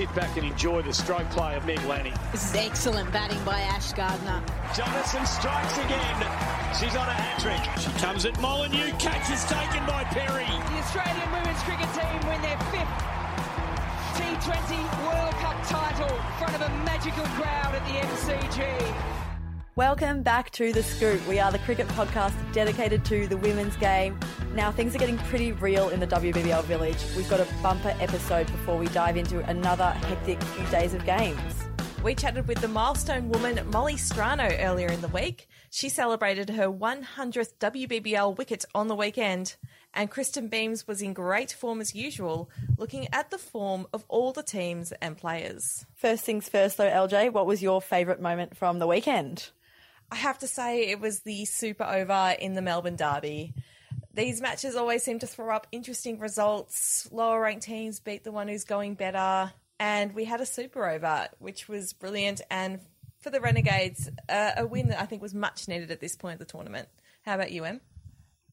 Sit back and enjoy the stroke play of Meg Lanning. This is excellent batting by Ash Gardner. Jonassen strikes again. She's on a hat trick. She comes at Molineux. Catch is taken by Perry. The Australian women's cricket team win their fifth T20 World Cup title in front of a magical crowd at the MCG. Welcome back to The Scoop. We are the cricket podcast dedicated to the women's game. Now, things are getting pretty real in the WBBL village. We've got a bumper episode before we dive into another hectic few days of games. We chatted with the milestone woman Molly Strano earlier in the week. She celebrated her 100th WBBL wicket on the weekend. And Kristen Beams was in great form as usual, looking at the form of all the teams and players. First things first, though, LJ, what was your favourite moment from the weekend? I have to say it was the super over in the Melbourne Derby. These matches always seem to throw up interesting results. Lower ranked teams beat the one who's going better. And we had a super over, which was brilliant. And for the Renegades, uh, a win that I think was much needed at this point of the tournament. How about you, Em?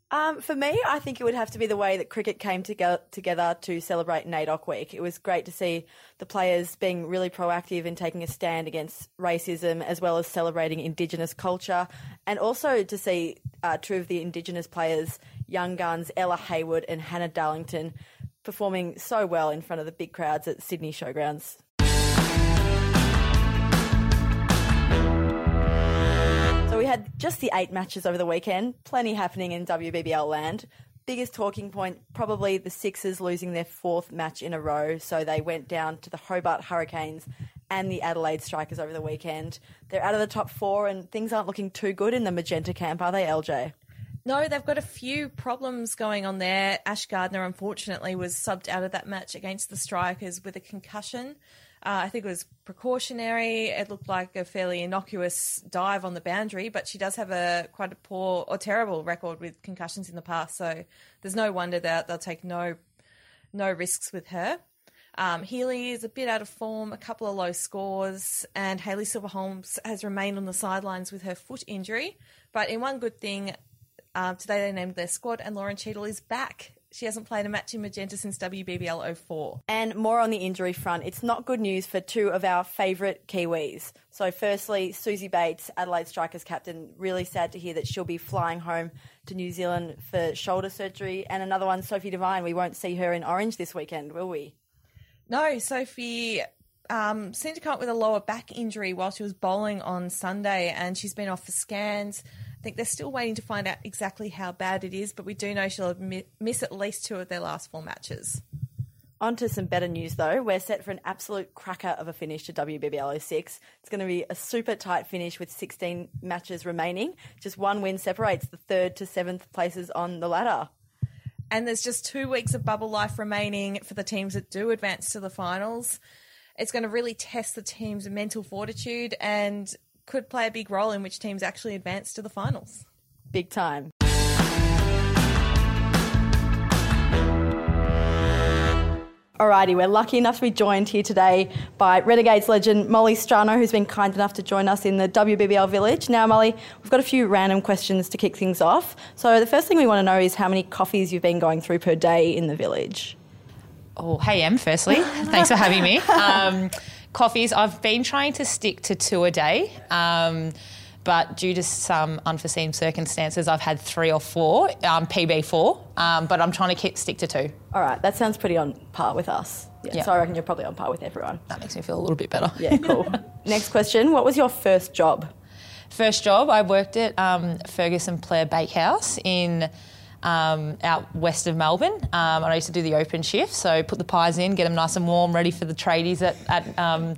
Um, for me, I think it would have to be the way that cricket came together, together to celebrate NAIDOC Week. It was great to see the players being really proactive in taking a stand against racism, as well as celebrating Indigenous culture, and also to see uh, two of the Indigenous players, young guns Ella Hayward and Hannah Darlington, performing so well in front of the big crowds at Sydney Showgrounds. So we had just the eight matches over the weekend, plenty happening in WBBL land. Biggest talking point, probably the Sixers losing their fourth match in a row. So they went down to the Hobart Hurricanes and the Adelaide Strikers over the weekend. They're out of the top four, and things aren't looking too good in the Magenta camp, are they, LJ? No, they've got a few problems going on there. Ash Gardner, unfortunately, was subbed out of that match against the Strikers with a concussion. Uh, I think it was precautionary. It looked like a fairly innocuous dive on the boundary, but she does have a quite a poor or terrible record with concussions in the past. So there's no wonder that they'll take no no risks with her. Um, Healy is a bit out of form, a couple of low scores, and Hayley Silver-Holmes has remained on the sidelines with her foot injury. But in one good thing, uh, today they named their squad, and Lauren Cheadle is back. She hasn't played a match in Magenta since WBBL 04. And more on the injury front, it's not good news for two of our favourite Kiwis. So, firstly, Suzie Bates, Adelaide Strikers captain, really sad to hear that she'll be flying home to New Zealand for shoulder surgery. And another one, Sophie Devine, we won't see her in Orange this weekend, will we? No, Sophie um, seemed to come up with a lower back injury while she was bowling on Sunday, and she's been off for scans. Think they're still waiting to find out exactly how bad it is, but we do know she'll miss at least two of their last four matches. On to some better news, though. We're set for an absolute cracker of a finish to WBBL 06. It's going to be a super tight finish with 16 matches remaining. Just one win separates the third to seventh places on the ladder. And there's just two weeks of bubble life remaining for the teams that do advance to the finals. It's going to really test the team's mental fortitude and could play a big role in which teams actually advance to the finals. Big time. Alrighty, we're lucky enough to be joined here today by Renegades legend Molly Strano, who's been kind enough to join us in the WBBL village. Now, Molly, we've got a few random questions to kick things off. So, the first thing we want to know is how many coffees you've been going through per day in the village. Oh, hey, Em, firstly. Thanks for having me. Um, coffees. I've been trying to stick to two a day. Um, but due to some unforeseen circumstances, I've had three or four, um, PB4, um, but I'm trying to keep, stick to two. All right, that sounds pretty on par with us. Yeah, Yeah. So I reckon you're probably on par with everyone. That makes me feel a little bit better. Yeah, cool. Next question. What was your first job? First job, I worked at um, Ferguson Plarre Bakehouse in um, out west of Melbourne, um, and I used to do the open shift. So put the pies in, get them nice and warm, ready for the tradies at, at, um,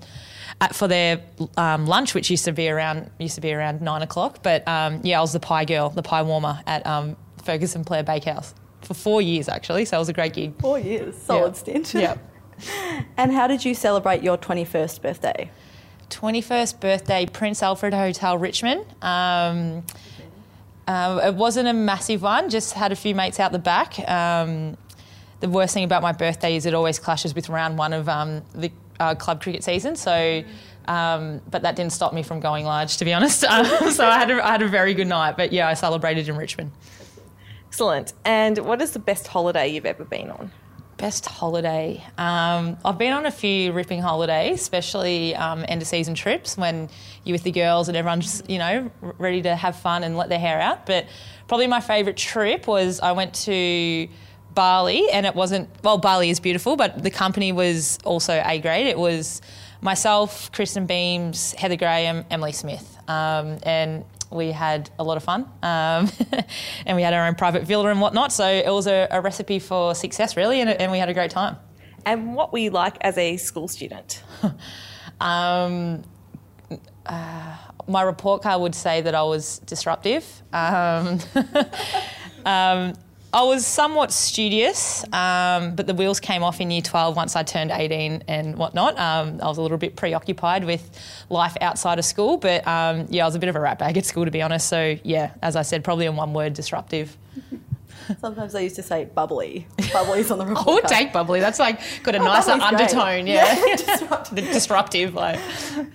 at for their um, lunch, which used to be around used to be around nine o'clock. But um, yeah, I was the pie girl, the pie warmer at um, Ferguson Plarre Bakehouse for four years actually. So it was a great gig. Four years. Solid Yeah. stint. Yeah. And how did you celebrate your 21st birthday? 21st birthday, Prince Alfred Hotel, Richmond. Um, um, it wasn't a massive one, just had a few mates out the back. Um, the worst thing about my birthday is it always clashes with round one of um, the uh, club cricket season. So, um, but that didn't stop me from going large, to be honest. Um, so I had, a, I had a very good night. But yeah, I celebrated in Richmond. Excellent. And what is the best holiday you've ever been on? Best holiday. Um, I've been on a few ripping holidays, especially um, end of season trips when you're with the girls and everyone's, you know, ready to have fun and let their hair out. But probably my favourite trip was I went to Bali and it wasn't, well, Bali is beautiful, but the company was also A grade. It was myself, Kristen Beams, Heather Graham, Emily Smith. Um, and we had a lot of fun um, and we had our own private villa and whatnot. So it was a, a recipe for success, really, and, and we had a great time. And what were you like as a school student? Um, uh, my report card would say that I was disruptive. Um, um, I was somewhat studious, um, but the wheels came off in year 12 once I turned 18 and whatnot. Um, I was a little bit preoccupied with life outside of school, but um, yeah, I was a bit of a rat bag at school, to be honest. So, yeah, as I said, probably in one word, disruptive. Sometimes I used to say bubbly. Bubbly's on the report I would card. take bubbly. That's like got a Oh, nicer bubbly's great. undertone. Yeah. disruptive. The disruptive, like.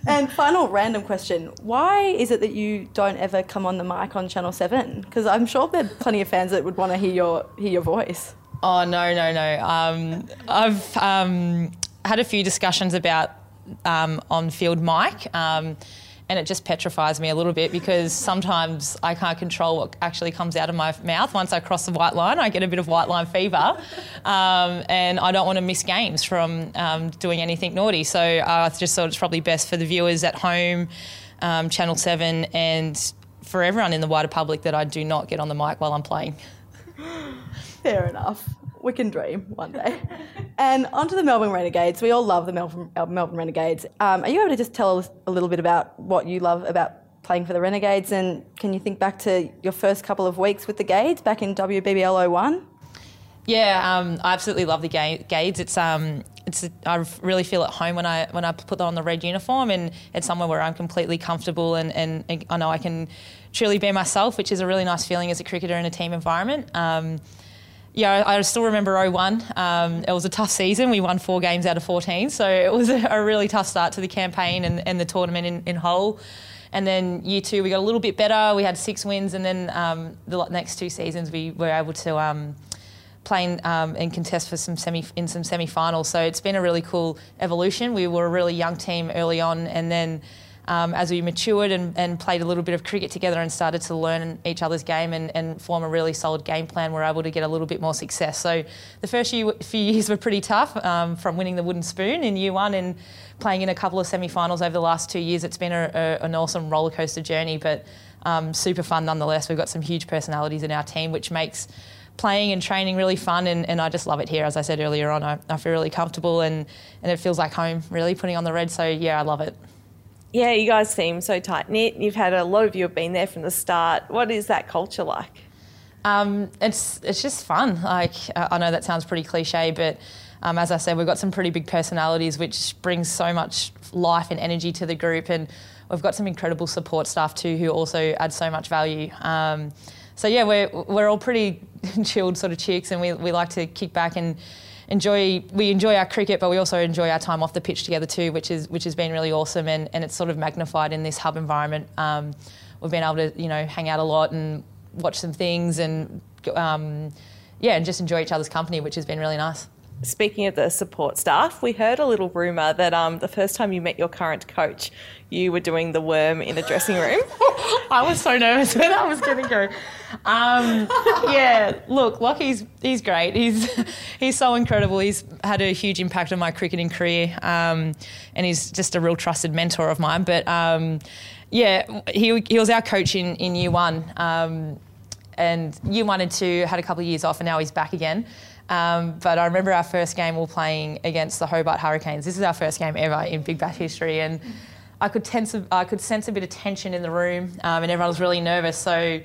And final random question: Why is it that you don't ever come on the mic on Channel Seven? Because I'm sure there are plenty of fans that would want to hear your hear your voice. Oh no, no, no. Um, I've um, had a few discussions about um, on-field mic, um, and it just petrifies me a little bit because sometimes I can't control what actually comes out of my mouth. Once I cross the white line, I get a bit of white line fever, um, and I don't want to miss games from um, doing anything naughty. So I just thought it's probably best for the viewers at home, um, Channel Seven, and for everyone in the wider public that I do not get on the mic while I'm playing. Fair enough. We can dream one day. and onto the Melbourne Renegades. We all love the Melbourne, uh, Melbourne Renegades. Um, are you able to just tell us a little bit about what you love about playing for the Renegades? And can you think back to your first couple of weeks with the Gades back in WBBL 01? Yeah, um, I absolutely love the ga- Gades. It's um, it's I really feel at home when I when I put on the red uniform, and it's somewhere where I'm completely comfortable, and, and, and I know I can truly be myself, which is a really nice feeling as a cricketer in a team environment. Um, yeah, I still remember 01. Um, it was a tough season. We won four games out of 14, so it was a, really tough start to the campaign and, and the tournament in, in whole. And then year two, we got a little bit better. We had six wins, and then um, the next two seasons, we were able to um, play in, um, and contest for some semi in some semi-finals. So it's been a really cool evolution. We were a really young team early on, and then um, as we matured and, and played a little bit of cricket together and started to learn each other's game and, and form a really solid game plan, we're able to get a little bit more success. So the first few, few years were pretty tough um, from winning the wooden spoon in year one and playing in a couple of semi-finals over the last two years. It's been a, a, an awesome roller coaster journey, but um, super fun nonetheless. We've got some huge personalities in our team, which makes playing and training really fun and, and I just love it here. As I said earlier on, I, I feel really comfortable and, and it feels like home really putting on the red. So yeah, I love it. Yeah, you guys seem so tight knit. You've had a lot of you have been there from the start. What is that culture like? Um, it's it's just fun. Like uh, I know that sounds pretty cliche, but um, as I said, we've got some pretty big personalities, which brings so much life and energy to the group, and we've got some incredible support staff too, who also add so much value. Um, so yeah, we're we're all pretty chilled sort of chicks, and we we like to kick back and enjoy we enjoy our cricket, but we also enjoy our time off the pitch together too, which is which has been really awesome, and, and it's sort of magnified in this hub environment. Um, we've been able to you know hang out a lot and watch some things and um, yeah, and just enjoy each other's company, which has been really nice. Speaking of the support staff, we heard a little rumour that um, the first time you met your current coach, you were doing the worm in a dressing room. I was so nervous where that was going to go. Um, yeah, look, Lachie's he's great. He's he's so incredible. He's had a huge impact on my cricketing career, um, and he's just a real trusted mentor of mine. But um, yeah, he, he was our coach in, in year one. Um, and year one and two had a couple of years off, and now he's back again. Um, but I remember our first game we were playing against the Hobart Hurricanes. This is our first game ever in Big Bash history, and I could tense, I could sense a bit of tension in the room, um, and everyone was really nervous. So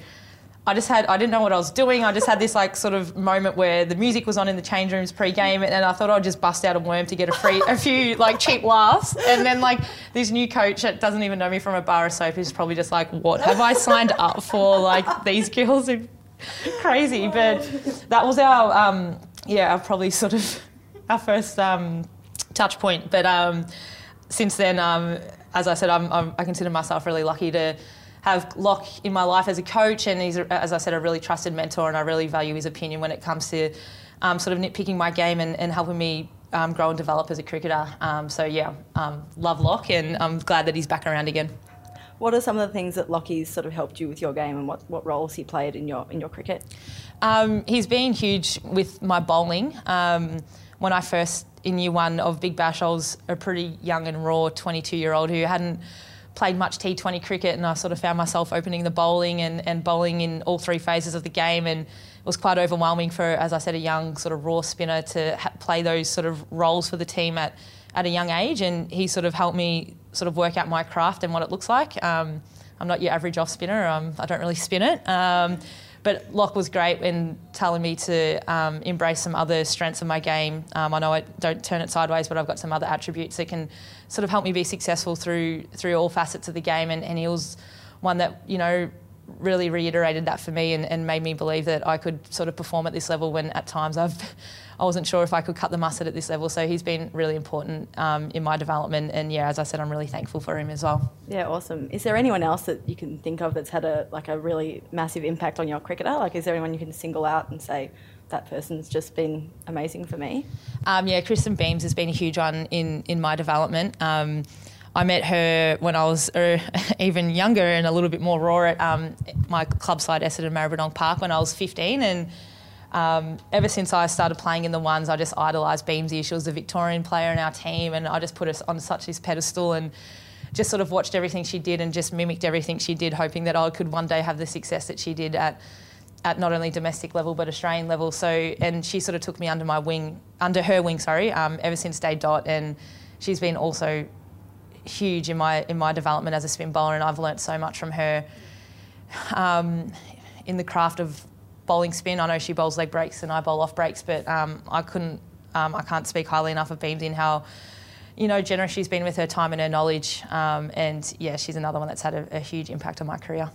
I just had, I didn't know what I was doing. I just had this like sort of moment where the music was on in the change rooms pre-game, and I thought I'd just bust out a worm to get a free, a few like cheap laughs. And then like this new coach that doesn't even know me from a bar of soap is probably just like, what have I signed up for? Like these girls are crazy. But that was our. Um, yeah, probably sort of our first um, touch point. But um, since then, um, as I said, I'm, I'm, i consider myself really lucky to have Lock in my life as a coach, and he's, as I said, a really trusted mentor, and I really value his opinion when it comes to um, sort of nitpicking my game and, and helping me um, grow and develop as a cricketer. Um, so yeah, love Lock, and I'm glad that he's back around again. What are some of the things that Lachie's sort of helped you with your game, and what, what roles he played in your in your cricket? Um, he's been huge with my bowling. Um, when I first in year one of Big Bash, I was a pretty young and raw 22 year old who hadn't played much T20 cricket, and I sort of found myself opening the bowling and, and bowling in all three phases of the game, and it was quite overwhelming for, as I said, a young sort of raw spinner to ha- play those sort of roles for the team at at a young age, and he sort of helped me sort of work out my craft and what it looks like. Um, I'm not your average off spinner. Um, I don't really spin it. Um, but Locke was great in telling me to um, embrace some other strengths of my game. Um, I know I don't turn it sideways, but I've got some other attributes that can sort of help me be successful through through all facets of the game. And, and he was one that you know really reiterated that for me and, and made me believe that I could sort of perform at this level when at times I've I wasn't sure if I could cut the mustard at this level. So he's been really important um, in my development. And yeah, as I said, I'm really thankful for him as well. Yeah, awesome. Is there anyone else that you can think of that's had a like a really massive impact on your cricketer? Like, is there anyone you can single out and say? That person's just been amazing for me. Um, yeah, Kristen Beams has been a huge one in in my development. Um, I met her when I was uh, even younger and a little bit more raw at um, my club side Essendon Maribyrnong Park when I was 15 and um, ever since I started playing in the ones, I just idolised Beamsy. She was a Victorian player in our team, and I just put her on such this pedestal and just sort of watched everything she did and just mimicked everything she did, hoping that I could one day have the success that she did at at not only domestic level but Australian level. So, and she sort of took me under my wing, under her wing, sorry, um, ever since day dot, and she's been also huge in my in my development as a spin bowler, and I've learnt so much from her. Um, in the craft of bowling spin. I know she bowls leg breaks and I bowl off breaks, but um, I couldn't, um, I can't speak highly enough of Beams in how, you know, generous she's been with her time and her knowledge. Um, and yeah, she's another one that's had a, a huge impact on my career.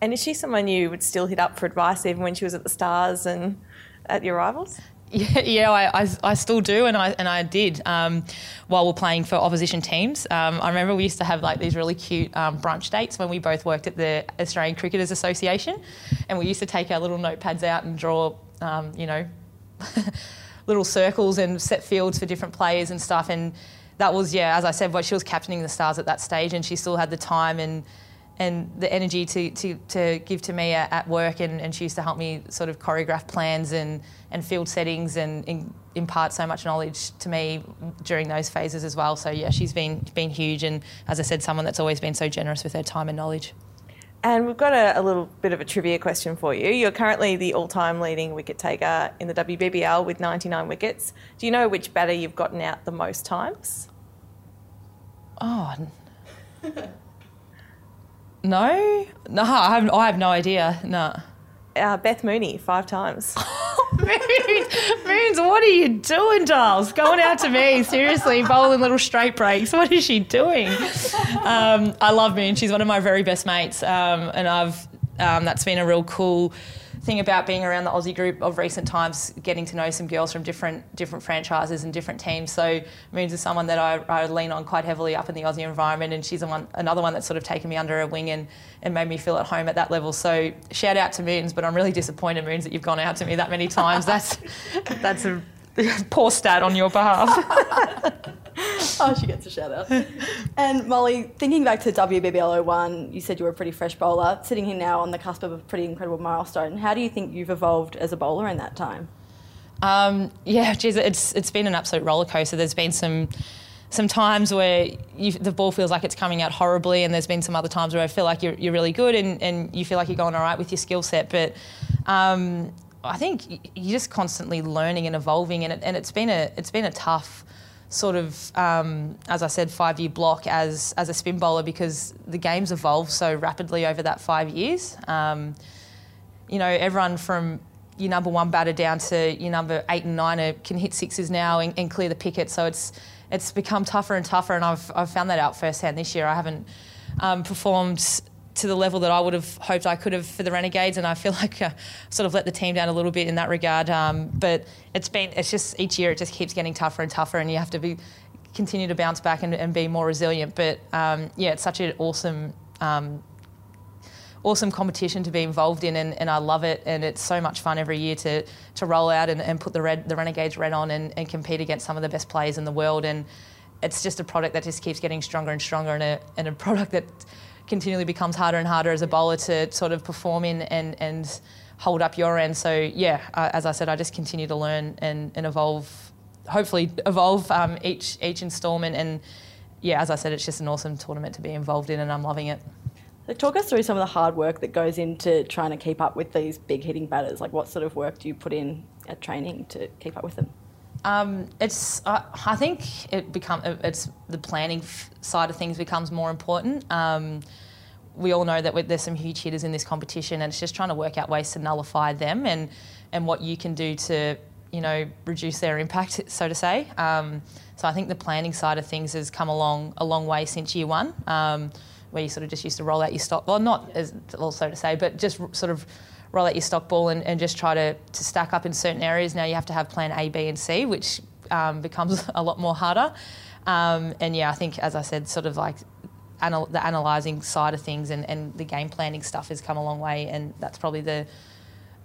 And is she someone you would still hit up for advice even when she was at the Stars and at your rivals? Yeah, yeah I, I, I, still do, and I and I did um, while we're playing for opposition teams. Um, I remember we used to have like these really cute um, brunch dates when we both worked at the Australian Cricketers Association, and we used to take our little notepads out and draw, um, you know, little circles and set fields for different players and stuff. And that was yeah, as I said, what she was captaining the Stars at that stage, and she still had the time and and the energy to, to, to give to me at, at work and, and, she used to help me sort of choreograph plans and, and field settings and, and, impart so much knowledge to me during those phases as well. So yeah, she's been been huge and as I said, someone that's always been so generous with her time and knowledge. And we've got a, a little bit of a trivia question for you. You're currently the all-time leading wicket taker in the WBBL with 99 wickets. Do you know which batter you've gotten out the most times? Oh. No, no, I have, I have no idea. No. Uh, Beth Mooney, five times. Moons, Moons, what are you doing, dolls? Going out to me, seriously, bowling little straight breaks. What is she doing? Um, I love Moon. She's one of my very best mates, um, and I've um, that's been a real cool thing about being around the Aussie group of recent times, getting to know some girls from different different franchises and different teams. So Moons is someone that I, I lean on quite heavily up in the Aussie environment, and she's one, another one that's sort of taken me under her wing and, and made me feel at home at that level. So shout out to Moons, but I'm really disappointed, Moons, that you've gone out to me that many times. That's that's a poor stat on your behalf. oh, she gets a shout out. and Molly, thinking back to WBBL 01, you said you were a pretty fresh bowler. Sitting here now on the cusp of a pretty incredible milestone, how do you think you've evolved as a bowler in that time? Um, yeah, geez, it's it's been an absolute roller coaster. There's been some some times where you, the ball feels like it's coming out horribly, and there's been some other times where I feel like you're, you're really good and, and you feel like you're going all right with your skill set. But um, I think you're just constantly learning and evolving, and, it, and it's been a it's been a tough sort of, um, as I said, five year block as as a spin bowler because the game's evolved so rapidly over that five years. Um, you know, everyone from your number one batter down to your number eight and nine can hit sixes now and, and clear the picket. So it's it's become tougher and tougher, and I've I've found that out firsthand this year. I haven't um, performed to the level that I would have hoped I could have for the Renegades, and I feel like I sort of let the team down a little bit in that regard. Um, but it's been it's just each year it just keeps getting tougher and tougher, and you have to be continue to bounce back and, and be more resilient. But um, yeah, it's such an awesome. Um, awesome competition to be involved in and, and, I love it and it's so much fun every year to to roll out and, and put the red the Renegades red on and, and compete against some of the best players in the world and it's just a product that just keeps getting stronger and stronger and a, and a product that continually becomes harder and harder as a bowler to sort of perform in and, and hold up your end. So, yeah, uh, as I said, I just continue to learn and, and evolve, hopefully, evolve um, each, each instalment. And, yeah, as I said, it's just an awesome tournament to be involved in, and I'm loving it. So talk us through some of the hard work that goes into trying to keep up with these big hitting batters. Like, what sort of work do you put in at training to keep up with them? Um, it's uh, I think it become it's the planning side of things becomes more important. Um, we all know that there's some huge hitters in this competition, and it's just trying to work out ways to nullify them and and what you can do to you know reduce their impact, so to say. Um, so I think the planning side of things has come along a long way since year one, um, where you sort of just used to roll out your stock. Well, not as also to say, but just sort of roll out your stock ball and, and just try to, to stack up in certain areas. Now you have to have plan A, B, and C, which um, becomes a lot more harder. Um, and yeah, I think, as I said, sort of like anal- the analysing side of things and, and the game planning stuff has come a long way, and that's probably the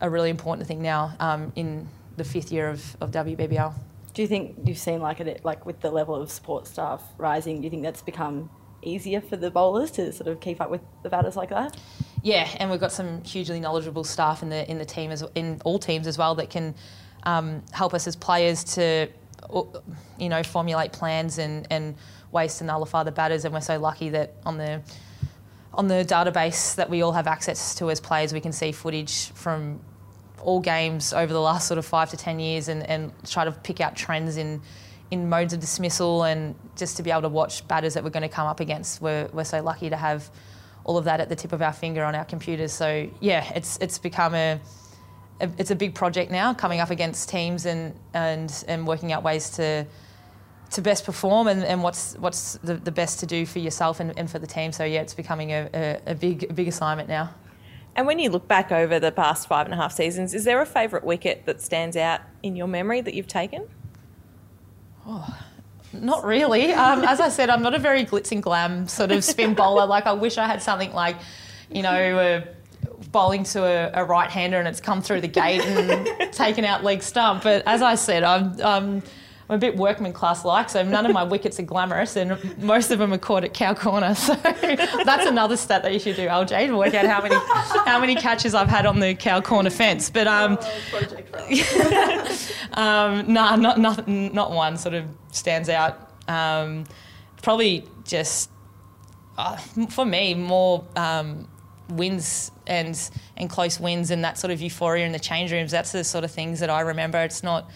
a really important thing now um, in the fifth year of, of WBBL. Do you think you've seen like it like with the level of support staff rising? Do you think that's become easier for the bowlers to sort of keep up with the batters like that? Yeah, and we've got some hugely knowledgeable staff in the in the team as in all teams as well that can um, help us as players to you know formulate plans and and ways to nullify the batters. And we're so lucky that on the on the database that we all have access to as players, we can see footage from all games over the last sort of five to ten years and, and try to pick out trends in in modes of dismissal and just to be able to watch batters that we're going to come up against. We're, we're so lucky to have all of that at the tip of our finger on our computers. So yeah, it's it's become a, a it's a big project now, coming up against teams and and and working out ways to to best perform and, and what's what's the, the best to do for yourself and, and for the team. So yeah, it's becoming a, a, a big a big assignment now. And when you look back over the past five and a half seasons, is there a favourite wicket that stands out in your memory that you've taken? Oh, not really. Um, as I said, I'm not a very glitz and glam sort of spin bowler. Like I wish I had something like, you know, uh, bowling to a, a right hander and it's come through the gate and taken out leg stump. But as I said, I'm. Um, I'm a bit workman class like, so none of my wickets are glamorous, and most of them are caught at cow corner. So that's another stat that you should do, LJ, to work out how many how many catches I've had on the cow corner fence. But um, oh, um nah, not not not one sort of stands out. Um, probably just uh, for me more um, wins and and close wins and that sort of euphoria in the change rooms. That's the sort of things that I remember. It's not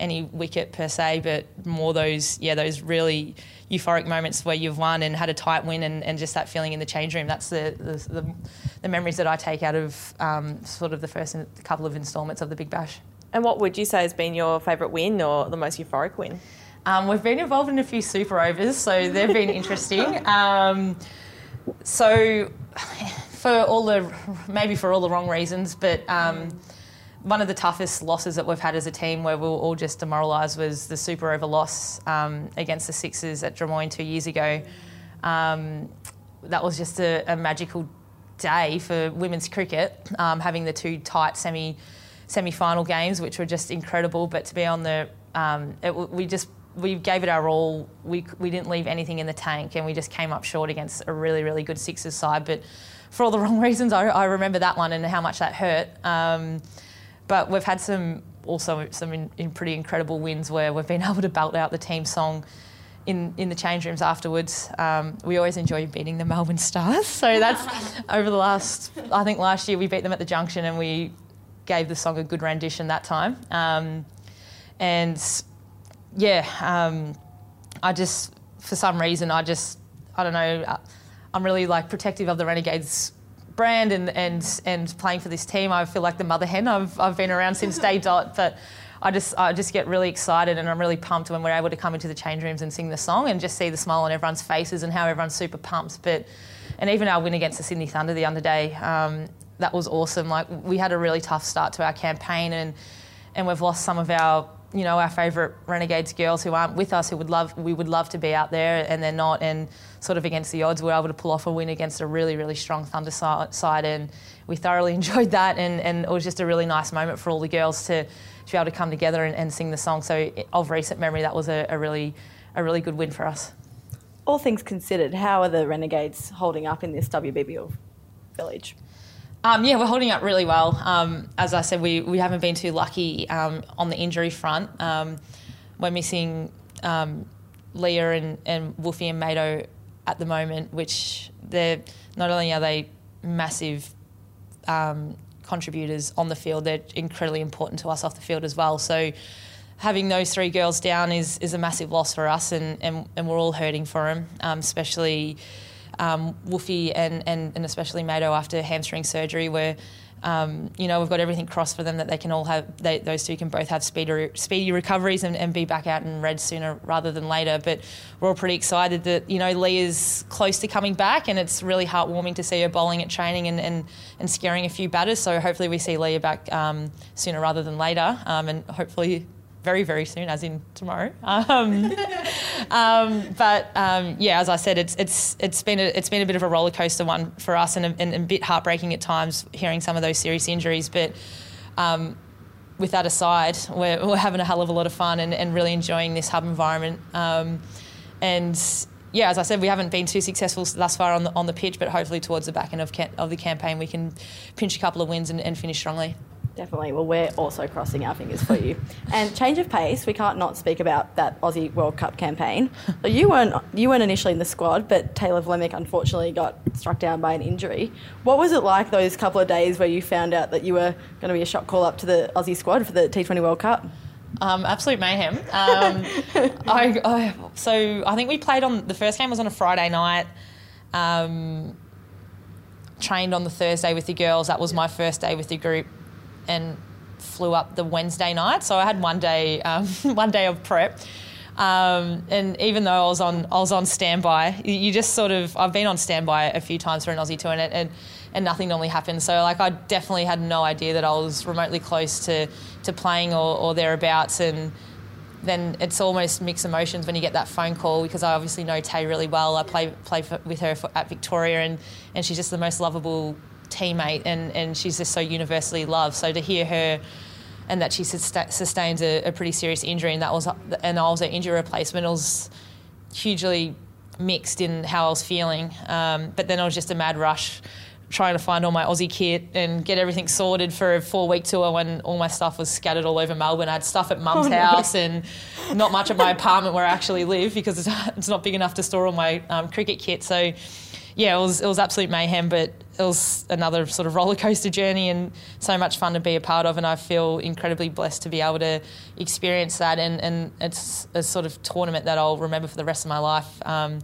any wicket per se, but more those yeah those really euphoric moments where you've won and had a tight win and, and just that feeling in the change room. That's the the, the, the memories that I take out of um, sort of the first couple of instalments of the Big Bash. And what would you say has been your favourite win or the most euphoric win? Um, we've been involved in a few super overs, so they've been interesting. Um, so, for all the maybe for all the wrong reasons, but um, one of the toughest losses that we've had as a team where we were all just demoralised was the super over loss um, against the Sixers at Drummoyne two years ago. Um, that was just a, a, magical day for women's cricket, um, having the two tight semi semi final games, which were just incredible. But to be on the um, it, we just we gave it our all. We we didn't leave anything in the tank, and we just came up short against a really really good Sixers side, but. For all the wrong reasons, I, I remember that one and how much that hurt. But we've had some also some in, in pretty incredible wins where we've been able to belt out the team song in, in the change rooms afterwards. Um, we always enjoy beating the Melbourne Stars. So that's over the last, I think last year we beat them at the Junction and we gave the song a good rendition that time. Um, and yeah, um, I just, for some reason, I just, I don't know, uh, I'm really like protective of the Renegades brand and, and, and playing for this team. I feel like the mother hen. I've, I've been around since day dot, but I just I just get really excited and I'm really pumped when we're able to come into the change rooms and sing the song and just see the smile on everyone's faces and how everyone's super pumped. But and even our win against the Sydney Thunder the other day, um, that was awesome. Like we had a really tough start to our campaign and and we've lost some of our you know our favourite renegades girls who aren't with us who would love we would love to be out there and they're not and sort of against the odds we're able to pull off a win against a really really strong thunder side and we thoroughly enjoyed that and, and it was just a really nice moment for all the girls to to be able to come together and, and sing the song. So of recent memory, that was a, a, really a really good win for us. All things considered, how are the Renegades holding up in this WBBL village? Um, yeah, we're holding up really well. Um, as I said, we, we haven't been too lucky um, on the injury front. Um, we're missing um, Leah and, and Woofy and Mado at the moment, which they're not only are they massive um, contributors on the field. They're incredibly important to us off the field as well. So having those three girls down is, is a massive loss for us, and, and, and we're all hurting for them, especially um, Woofy and, and, and especially Mado after hamstring surgery, where um, you know, we've got everything crossed for them that they can all have, they, those two can both have speedy, speedy recoveries and, and, be back out in red sooner rather than later. But we're all pretty excited that, you know, Lee is close to coming back and it's really heartwarming to see her bowling at training and, and, and scaring a few batters. So hopefully we see Leah back um, sooner rather than later um, and hopefully very, very soon, as in tomorrow. Um, um, but um, yeah, as I said, it's it's it's been a, it's been a bit of a roller coaster one for us, and a, and a bit heartbreaking at times hearing some of those serious injuries. But um, with that aside, we're, we're having a hell of a lot of fun and, and really enjoying this hub environment. Um, and yeah, as I said, we haven't been too successful thus far on the on the pitch, but hopefully towards the back end of, of the campaign, we can pinch a couple of wins and, and finish strongly. Definitely. Well, we're also crossing our fingers for you. and change of pace, we can't not speak about that Aussie World Cup campaign. So you weren't you weren't initially in the squad, but Tayla Vlaeminck unfortunately got struck down by an injury. What was it like those couple of days where you found out that you were going to be a shot call up to the Aussie squad for the T20 World Cup? Um, absolute mayhem. Um, I, I, so I think we played on the first game was on a Friday night. Um, trained on the Thursday with the girls. That was my first day with the group and flew up the Wednesday night. So I had one day, um, one day of prep. Um, and even though I was on, I was on standby. You just sort of, I've been on standby a few times for an Aussie tour, and, and and nothing normally happens. So like, I definitely had no idea that I was remotely close to to playing or, or thereabouts, and then it's almost mixed emotions when you get that phone call because I obviously know Tay really well. I play play for, with her for, at Victoria, and and she's just the most lovable teammate and, and she's just so universally loved. So to hear her and that she sustains a, a, pretty serious injury and that was and I was an injury replacement, it was hugely mixed in how I was feeling. Um, but then it was just a mad rush trying to find all my Aussie kit and get everything sorted for a four week tour when all my stuff was scattered all over Melbourne. I had stuff at mum's oh, house no. and not much at my apartment where I actually live because it's, it's not big enough to store all my um, cricket kit. So yeah, it was it was absolute mayhem, but it was another sort of roller coaster journey and so much fun to be a part of. And I feel incredibly blessed to be able to experience that. And, and it's a sort of tournament that I'll remember for the rest of my life. Um,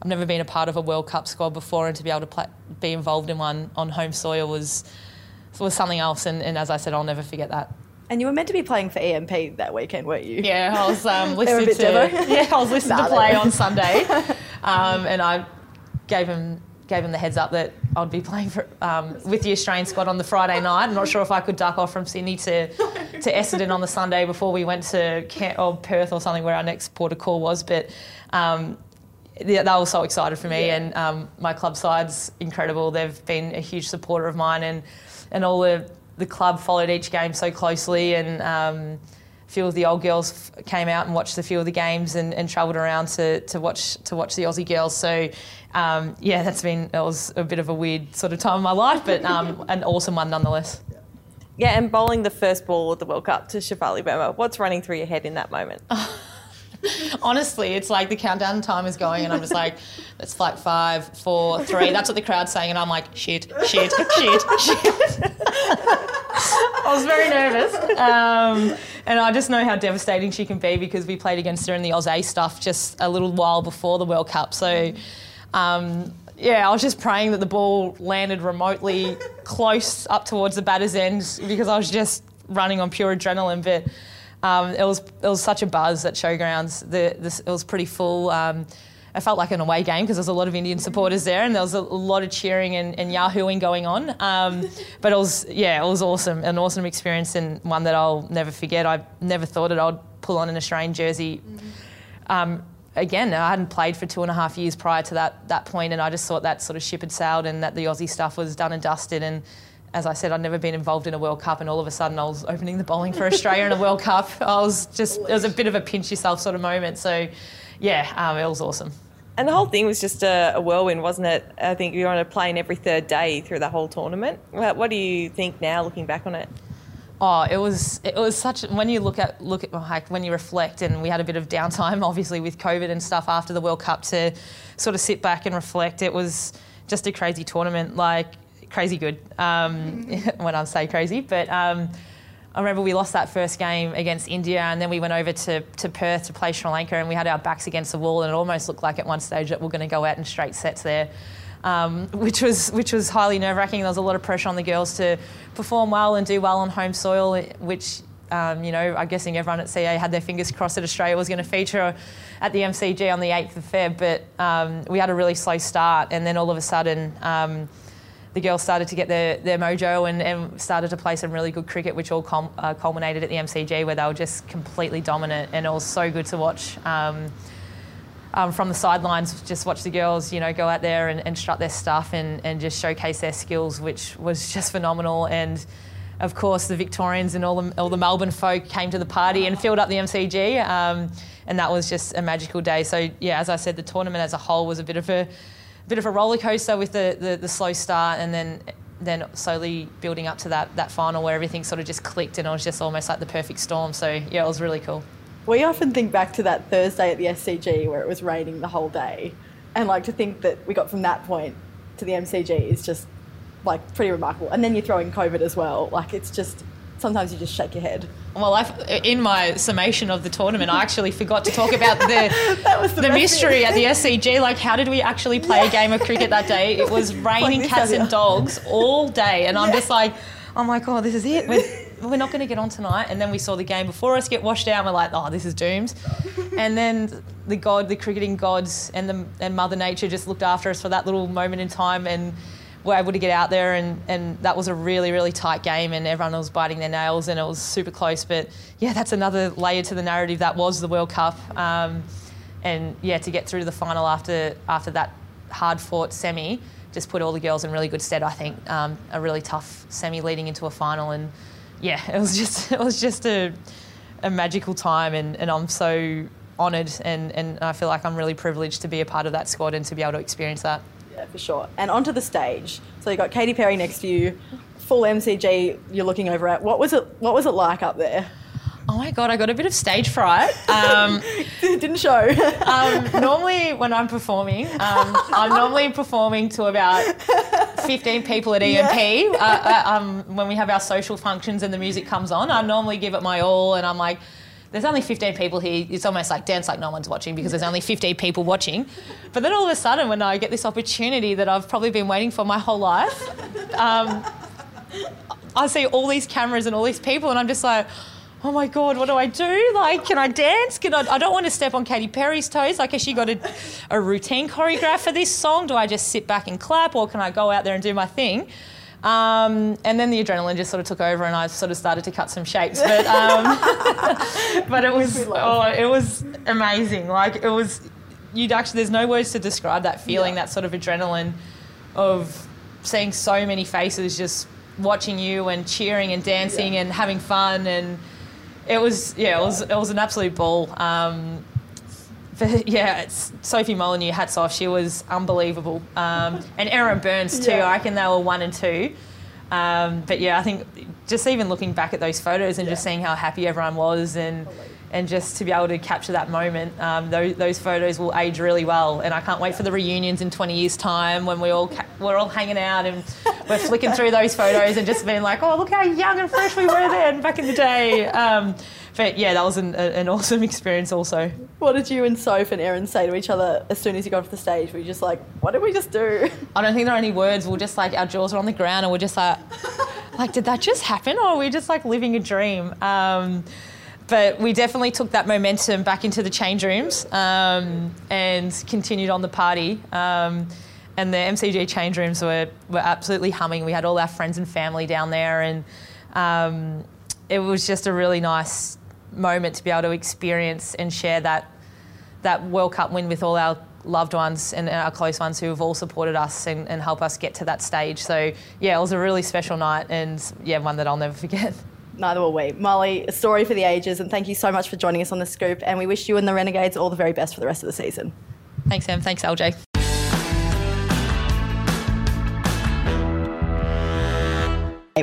I've never been a part of a World Cup squad before, and to be able to play, be involved in one on home soil was was something else. And, and as I said, I'll never forget that. And you were meant to be playing for EMP that weekend, weren't you? Yeah, I was um, listed to. Yeah, I was listed nah, to play on Sunday, um, and I gave him gave him the heads up that I'd be playing for, um, with the Australian squad on the Friday night. I'm not sure if I could duck off from Sydney to, to Essendon on the Sunday before we went to Kent or Perth or something where our next port of call was. But um, they, they, were so excited for me, yeah. and um, my club side's incredible. They've been a huge supporter of mine, and and all the the club followed each game so closely and. Um, few of the old girls f- came out and watched a few of the games and, and travelled around to, to watch to watch the Aussie girls. So um, yeah, that's been it was a bit of a weird sort of time in my life, but um, an awesome one nonetheless. Yeah, and bowling the first ball of the World Cup to Shafali Verma. What's running through your head in that moment? Honestly, it's like the countdown time is going, and I'm just like, it's like five, four, three. That's what the crowd's saying, and I'm like, shit, shit, shit, shit. I was very nervous, um, and I just know how devastating she can be because we played against her in the Oz A stuff just a little while before the World Cup. So, um, yeah, I was just praying that the ball landed remotely close up towards the batter's end because I was just running on pure adrenaline, but. Um, it was it was such a buzz at Showgrounds. The, this, it was pretty full. Um, it felt like an away game because there was a lot of Indian supporters there, and there was a, lot of cheering and, and yahooing going on. Um, but it was yeah, it was awesome, an awesome experience, and one that I'll never forget. I never thought that I'd pull on an Australian jersey. Um, again, I hadn't played for two and a half years prior to that that point, and I just thought that sort of ship had sailed, and that the Aussie stuff was done and dusted, and as I said, I'd never been involved in a World Cup, and all of a sudden I was opening the bowling for Australia in a World Cup. I was just, it was a bit of a pinch yourself sort of moment. So, yeah, um, it was awesome. And the whole thing was just a, a, whirlwind, wasn't it? I think you were on a plane every third day through the whole tournament. What, what do you think now, looking back on it? Oh, it was it was such when you look at look at like when you reflect, and we had a bit of downtime, obviously with COVID and stuff after the World Cup to sort of sit back and reflect. It was just a crazy tournament. Like crazy good um, when I say crazy. But um, I remember we lost that first game against India, and then we went over to, to Perth to play Sri Lanka, and we had our backs against the wall, and it almost looked like at one stage that we are going to go out in straight sets there. Um, which was which was highly nerve wracking. There was a lot of pressure on the girls to perform well and do well on home soil, which um, you know, I'm guessing everyone at CA had their fingers crossed that Australia was going to feature at the MCG on the 8th of Feb, but um, we had a really slow start, and then all of a sudden um, the girls started to get their, their mojo and, and started to play some really good cricket, which all com- uh, culminated at the MCG where they were just completely dominant. And it was so good to watch. Um, um, from the sidelines, just watch the girls, you know, go out there and, and strut their stuff and, and just showcase their skills, which was just phenomenal. And of course, the Victorians and all the, all the Melbourne folk came to the party and filled up the MCG, um, and that was just a magical day. So yeah, as I said, the tournament as a whole was a bit of a bit of a roller coaster with the, the, the slow start and then then slowly building up to that that final where everything sort of just clicked and it was just almost like the perfect storm. So yeah, it was really cool. We often think back to that Thursday at the SCG where it was raining the whole day, and like to think that we got from that point to the MCG is just like pretty remarkable. And then you throw in COVID as well. Like it's just sometimes you just shake your head. Well, I've, in my summation of the tournament, I actually forgot to talk about the the, the mystery at the SCG. Like, how did we actually play yeah. a game of cricket that day? It was raining like cats and dogs all day, and I'm just like, oh my god, this is it. We're, we're not going to get on tonight. And then we saw the game before us get washed out. And we're like, oh, this is doomed. And then the god, the cricketing gods, and the and Mother Nature just looked after us for that little moment in time and were able to get out there and, and that was a really really tight game and everyone was biting their nails and it was super close but yeah that's another layer to the narrative that was the World Cup um, and yeah to get through to the final after after that hard fought semi just put all the girls in really good stead I think um, a really tough semi leading into a final and yeah it was just it was just a, a magical time and, and I'm so honoured and, and I feel like I'm really privileged to be a part of that squad and to be able to experience that. Yeah, for sure. And onto the stage. So you got Katy Perry next to you, full MCG. You're looking over at. What was it? What was it like up there? Oh my god, I got a bit of stage fright. Um, Didn't show. um, normally, when I'm performing, um, I'm normally performing to about 15 people at EMP. Yeah. Uh, uh, um, when we have our social functions and the music comes on, I normally give it my all, and I'm like there's only 15 people here. It's almost like dance like no one's watching because there's only 15 people watching. But then all of a sudden, when I get this opportunity that I've probably been waiting for my whole life, um, I see all these cameras and all these people, and I'm just like, oh my god, what do I do? Like, can I dance? Can I? I don't want to step on Katy Perry's toes. Like, has she got a, a routine choreograph for this song? Do I just sit back and clap, or can I go out there and do my thing? Um, and then the adrenaline just sort of took over, and I sort of started to cut some shapes. But um, but it was oh, it was amazing. Like it was, you'd actually there's no words to describe that feeling, yeah. that sort of adrenaline of seeing so many faces just watching you and cheering and dancing yeah. and having fun and it was yeah, it was it was an absolute ball. Um, but yeah, it's Sophie Molineux, hats off. She was unbelievable. Um, and Erin Burns too. Yeah. I reckon they were one and two. Um, but yeah, I think just even looking back at those photos and just seeing how happy everyone was and and just to be able to capture that moment, um, those, those photos will age really well. And I can't wait for the reunions in 20 years' time when we all ca- we're all hanging out and we're flicking through those photos and just being like, oh, look how young and fresh we were then back in the day. Um, but yeah, that was an, an awesome experience also. What did you and Soph and Erin say to each other as soon as you got off the stage? Were you just like, what did we just do? I don't think there are any words. We're just like our jaws are on the ground, and we're just like, like, did that just happen, or are we just like living a dream? Um, but we definitely took that momentum back into the change rooms um, and continued on the party. Um, and the MCG change rooms were, were absolutely humming. We had all our friends and family down there, and um, it was just a really nice moment to be able to experience and share that that World Cup win with all our loved ones and our close ones who have all supported us and, and help us get to that stage. So yeah, it was a really special night and yeah, one that I'll never forget. Neither will we. Molly, a story for the ages, and thank you so much for joining us on the scoop. And we wish you and the Renegades all the very best for the rest of the season. Thanks, Sam. Thanks, LJ.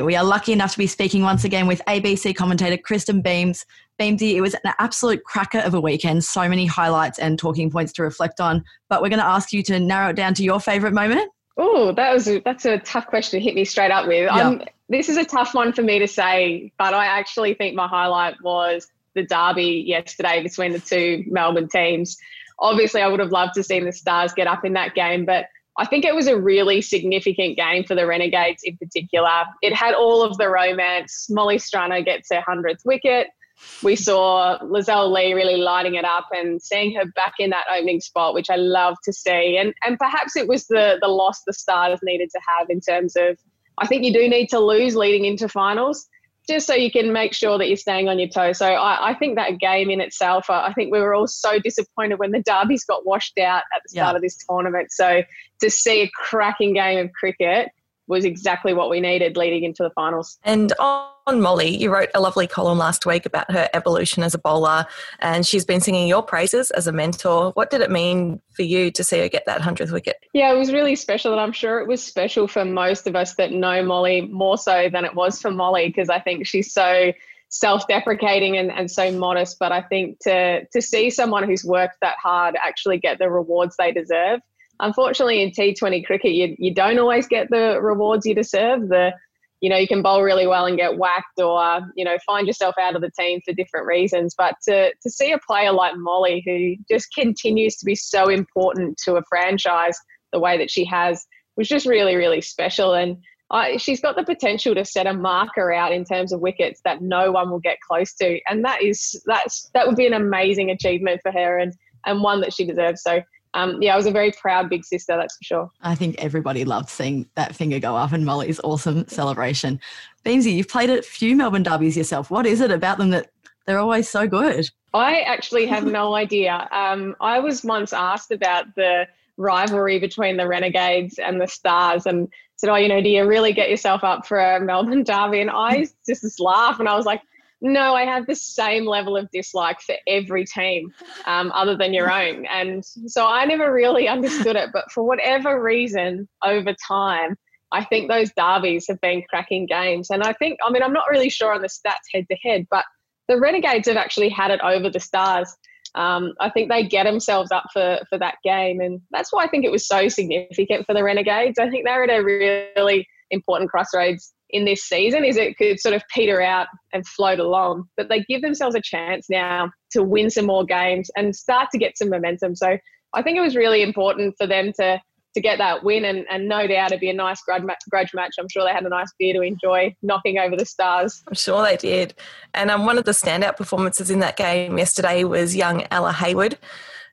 We are lucky enough to be speaking once again with ABC commentator Kristen Beams. Beamsy, it was an absolute cracker of a weekend, so many highlights and talking points to reflect on. But we're going to ask you to narrow it down to your favourite moment. Oh, that was a, that's a tough question to hit me straight up with. Um, this is a tough one for me to say, but I actually think my highlight was the derby yesterday between the two Melbourne teams. Obviously, I would have loved to see the Stars get up in that game, but I think it was a really significant game for the Renegades in particular. It had all of the romance. Molly Strano gets her 100th wicket. We saw Lizelle Lee really lighting it up and seeing her back in that opening spot, which I love to see. And and perhaps it was the the loss the Stars needed to have in terms of I think you do need to lose leading into finals just so you can make sure that you're staying on your toes. So I, I think that game in itself, I I think we were all so disappointed when the derbies got washed out at the start Yeah. of this tournament. So to see a cracking game of cricket was exactly what we needed leading into the finals. And on Molly, you wrote a lovely column last week about her evolution as a bowler, and she's been singing your praises as a mentor. What did it mean for you to see her get that 100th wicket? Yeah, it was really special, and I'm sure it was special for most of us that know Molly more so than it was for Molly because I think she's so self-deprecating and, and so modest. But I think to to see someone who's worked that hard actually get the rewards they deserve. Unfortunately, in T20 cricket, you you don't always get the rewards you deserve. The you know you can bowl really well and get whacked, or you know find yourself out of the team for different reasons. But to to see a player like Molly who just continues to be so important to a franchise the way that she has was just really really special and. I, she's got the potential to set a marker out in terms of wickets that no one will get close to, and that is that's that would be an amazing achievement for her and and one that she deserves. So um, yeah, I was a very proud big sister, that's for sure. I think everybody loved seeing that finger go up and Molly's awesome celebration. Beamsy, you've played a few Melbourne derbies yourself. What is it about them that they're always so good? I actually have no idea. Um, I was once asked about the rivalry between the Renegades and the Stars and said, Oh, you know, do you really get yourself up for a Melbourne derby? And I just, just laugh and I was like, no, I have the same level of dislike for every team um, other than your own. And so I never really understood it. But for whatever reason, over time, I think those derbies have been cracking games. And I think, I mean, I'm not really sure on the stats head to head, but the Renegades have actually had it over the Stars. Um, I think they get themselves up for, for that game. And that's why I think it was so significant for the Renegades. I think they're at a really important crossroads in this season is it could sort of peter out and float along. But they give themselves a chance now to win some more games and start to get some momentum. So I think it was really important for them to to get that win and, and no doubt it'd be a nice grudge, grudge match. I'm sure they had a nice beer to enjoy knocking over the stars. I'm sure they did. And um, one of the standout performances in that game yesterday was young Ella Hayward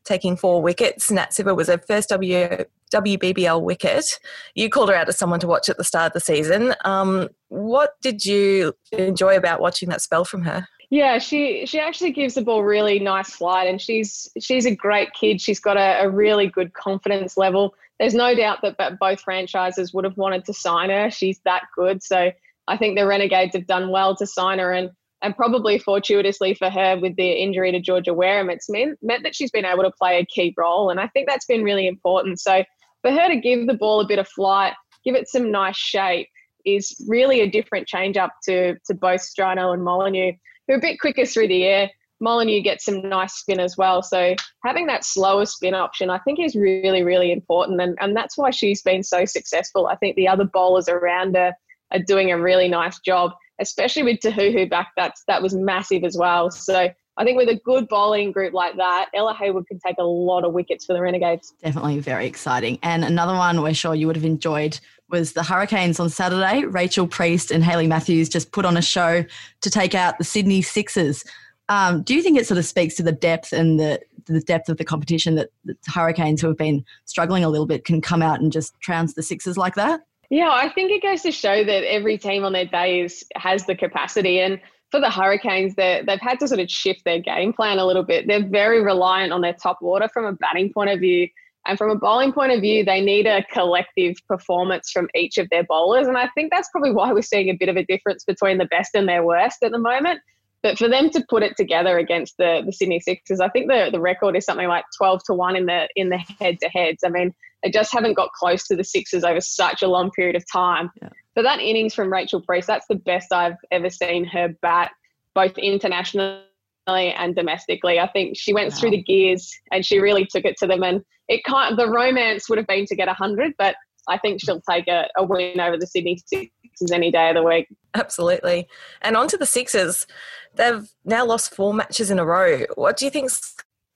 taking four wickets. Nat Sciver was her first w, WBBL wicket. You called her out as someone to watch at the start of the season. Um, what did you enjoy about watching that spell from her? Yeah, she she actually gives the ball really nice slide, and she's she's a great kid. She's got a, a really good confidence level. There's no doubt that, that both franchises would have wanted to sign her. She's that good. So I think the Renegades have done well to sign her, and and probably fortuitously for her with the injury to Georgia Wareham, it's meant, meant that she's been able to play a key role. And I think that's been really important. So for her to give the ball a bit of flight, give it some nice shape, is really a different change up to, to both Strano and Molineux, who are a bit quicker through the air. Molineux gets some nice spin as well. So having that slower spin option, I think, is really, really important. And, and that's why she's been so successful. I think the other bowlers around her are doing a really nice job especially with Tahuhu back, that's that was massive as well. So I think with a good bowling group like that, Ella Hayward can take a lot of wickets for the Renegades. Definitely very exciting. And another one we're sure you would have enjoyed was the Hurricanes on Saturday. Rachel Priest and Hayley Matthews just put on a show to take out the Sydney Sixers. Um, do you think it sort of speaks to the depth and the the depth of the competition that the Hurricanes, who have been struggling a little bit, can come out and just trounce the Sixers like that? Yeah, I think it goes to show that every team on their days has the capacity. And for the Hurricanes, they've had to sort of shift their game plan a little bit. They're very reliant on their top order from a batting point of view. And from a bowling point of view, they need a collective performance from each of their bowlers. And I think that's probably why we're seeing a bit of a difference between the best and their worst at the moment. But for them to put it together against the, the Sydney Sixers, I think the, the record is something like 12 to 1 in the in the head to heads. I mean, they just haven't got close to the Sixers over such a long period of time. Yeah. But that innings from Rachel Priest, that's the best I've ever seen her bat, both internationally and domestically. I think she went wow. through the gears and she really took it to them. And it kind of, the romance would have been to get 100, but I think she'll take a, a win over the Sydney Sixers any day of the week. Absolutely. And on to the Sixers. They've now lost four matches in a row. What do you think's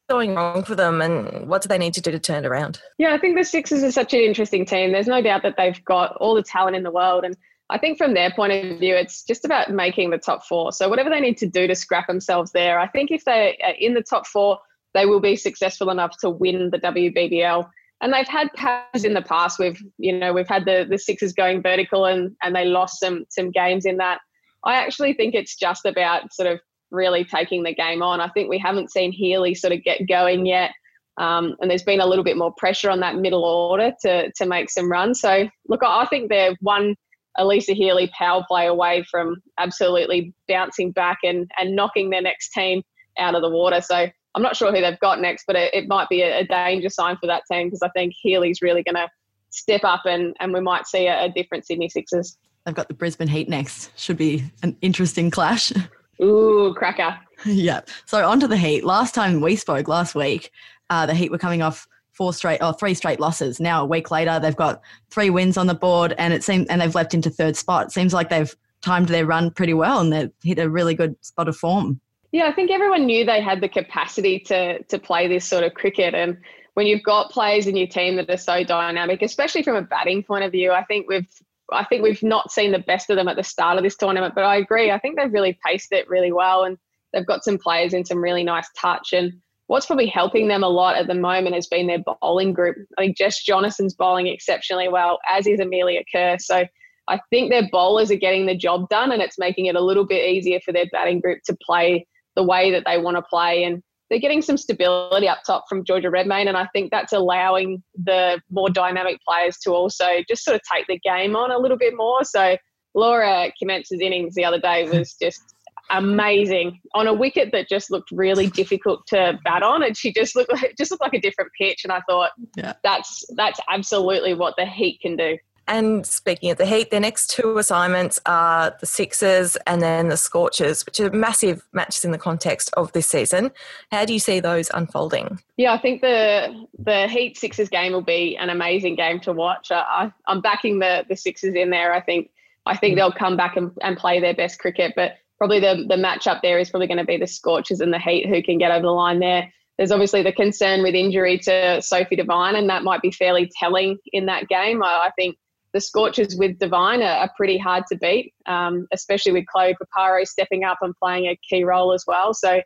going wrong for them and what do they need to do to turn it around? Yeah, I think the Sixers are such an interesting team. There's no doubt that they've got all the talent in the world. And I think from their point of view, it's just about making the top four. So whatever they need to do to scrap themselves there, I think if they are in the top four, they will be successful enough to win the WBBL. And they've had patterns in the past. We've, you know, we've had the the Sixers going vertical and and they lost some some games in that. I actually think it's just about sort of really taking the game on. I think we haven't seen Healy sort of get going yet. Um, and there's been a little bit more pressure on that middle order to, to make some runs. So, look, I think they're one Alyssa Healy power play away from absolutely bouncing back and, and knocking their next team out of the water. So, I'm not sure who they've got next, but it, it might be a, a, danger sign for that team because I think Healy's really going to step up and, and we might see a, a different Sydney Sixers. They've got the Brisbane Heat next. Should be an interesting clash. Ooh, cracker. yeah. So on to the Heat. Last time we spoke last week, uh, the Heat were coming off four straight or three straight losses. Now a week later, they've got three wins on the board, and it seems and they've leapt into third spot. It seems like they've timed their run pretty well, and they've hit a really good spot of form. Yeah, I think everyone knew they had the capacity to to play this sort of cricket, and when you've got players in your team that are so dynamic, especially from a batting point of view, I think we've I think we've not seen the best of them at the start of this tournament, but I agree. I think they've really paced it really well and they've got some players in some really nice touch. And what's probably helping them a lot at the moment has been their bowling group. I think Jess Jonassen's bowling exceptionally well, as is Amelia Kerr. So I think their bowlers are getting the job done and it's making it a little bit easier for their batting group to play the way that they want to play. And they're getting some stability up top from Georgia Redmayne, and I think that's allowing the more dynamic players to also just sort of take the game on a little bit more. So Laura Kimmince's innings the other day was just amazing on a wicket that just looked really difficult to bat on, and she just looked like, just looked like a different pitch. And I thought, yeah. that's that's absolutely what the Heat can do. And speaking of the Heat, their next two assignments are the Sixers and then the Scorchers, which are massive matches in the context of this season. How do you see those unfolding? Yeah, I think the the Heat Sixers game will be an amazing game to watch. I, am backing the the Sixers in there. I think I think they'll come back and, and play their best cricket, but probably the the matchup there is probably going to be the Scorchers and the Heat who can get over the line there. There's obviously the concern with injury to Sophie Devine, and that might be fairly telling in that game. I, I think the Scorchers with Devine are, are pretty hard to beat, um, especially with Chloe Piparo stepping up and playing a key role as well. So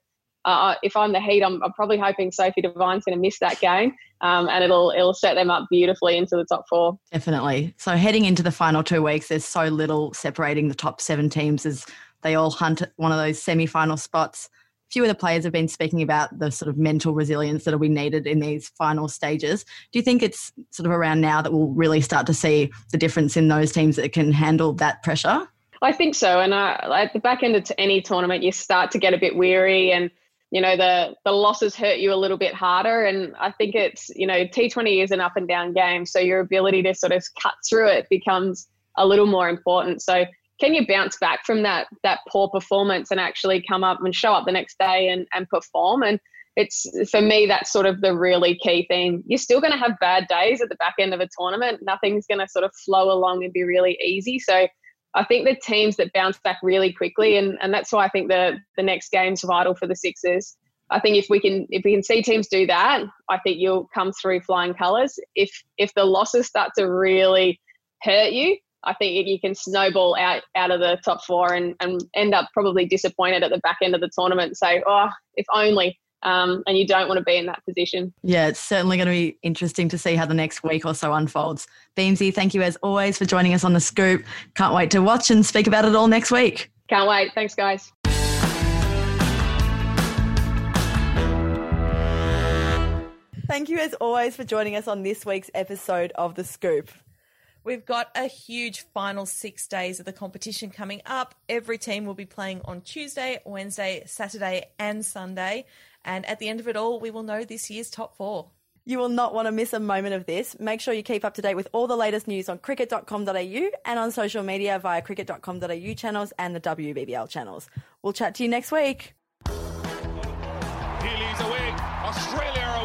uh, if I'm the Heat, I'm, I'm, probably hoping Sophie Devine's going to miss that game, um, and it'll it'll set them up beautifully into the top four. Definitely. So heading into the final two weeks, there's so little separating the top seven teams as they all hunt one of those semi-final spots few of the players have been speaking about the sort of mental resilience that will be needed in these final stages. Do you think it's sort of around now that we'll really start to see the difference in those teams that can handle that pressure? I think so. And uh, at the back end of any tournament, you start to get a bit weary and you know the the losses hurt you a little bit harder and i think it's you know t20 is an up and down game so your ability to sort of cut through it becomes a little more important so can you bounce back from that that poor performance and actually come up and show up the next day and, and perform and it's for me that's sort of the really key thing you're still going to have bad days at the back end of a tournament nothing's going to sort of flow along and be really easy so I think the teams that bounce back really quickly, and, and that's why I think the the next game's vital for the Sixers. I think if we can if we can see teams do that, I think you'll come through flying colours. If if the losses start to really hurt you, I think if you can snowball out out of the top four and, and end up probably disappointed at the back end of the tournament and say, oh, if only um, and you don't want to be in that position. Yeah, it's certainly going to be interesting to see how the next week or so unfolds. Beamsy, thank you as always for joining us on the scoop. Can't wait to watch and speak about it all next week. Can't wait. Thanks, guys. Thank you as always for joining us on this week's episode of The Scoop. We've got a huge final six days of the competition coming up. Every team will be playing on Tuesday, Wednesday, Saturday, and Sunday. And at the end of it all, we will know this year's top four. You will not want to miss a moment of this. Make sure you keep up to date with all the latest news on cricket.com.au and on social media via cricket.com.au channels and the WBBL channels. We'll chat to you next week. Healy's away. Australia away.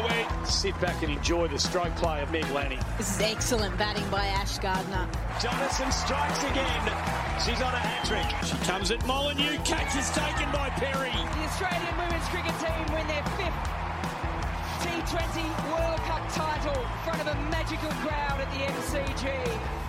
Sit back and enjoy the stroke play of Meg Lanning. This is excellent batting by Ash Gardner. Jonassen strikes again. She's on a hat trick. She comes at Molineux. Catch is taken by Perry. The Australian women's cricket team win their fifth T20 World Cup title in front of a magical crowd at the MCG.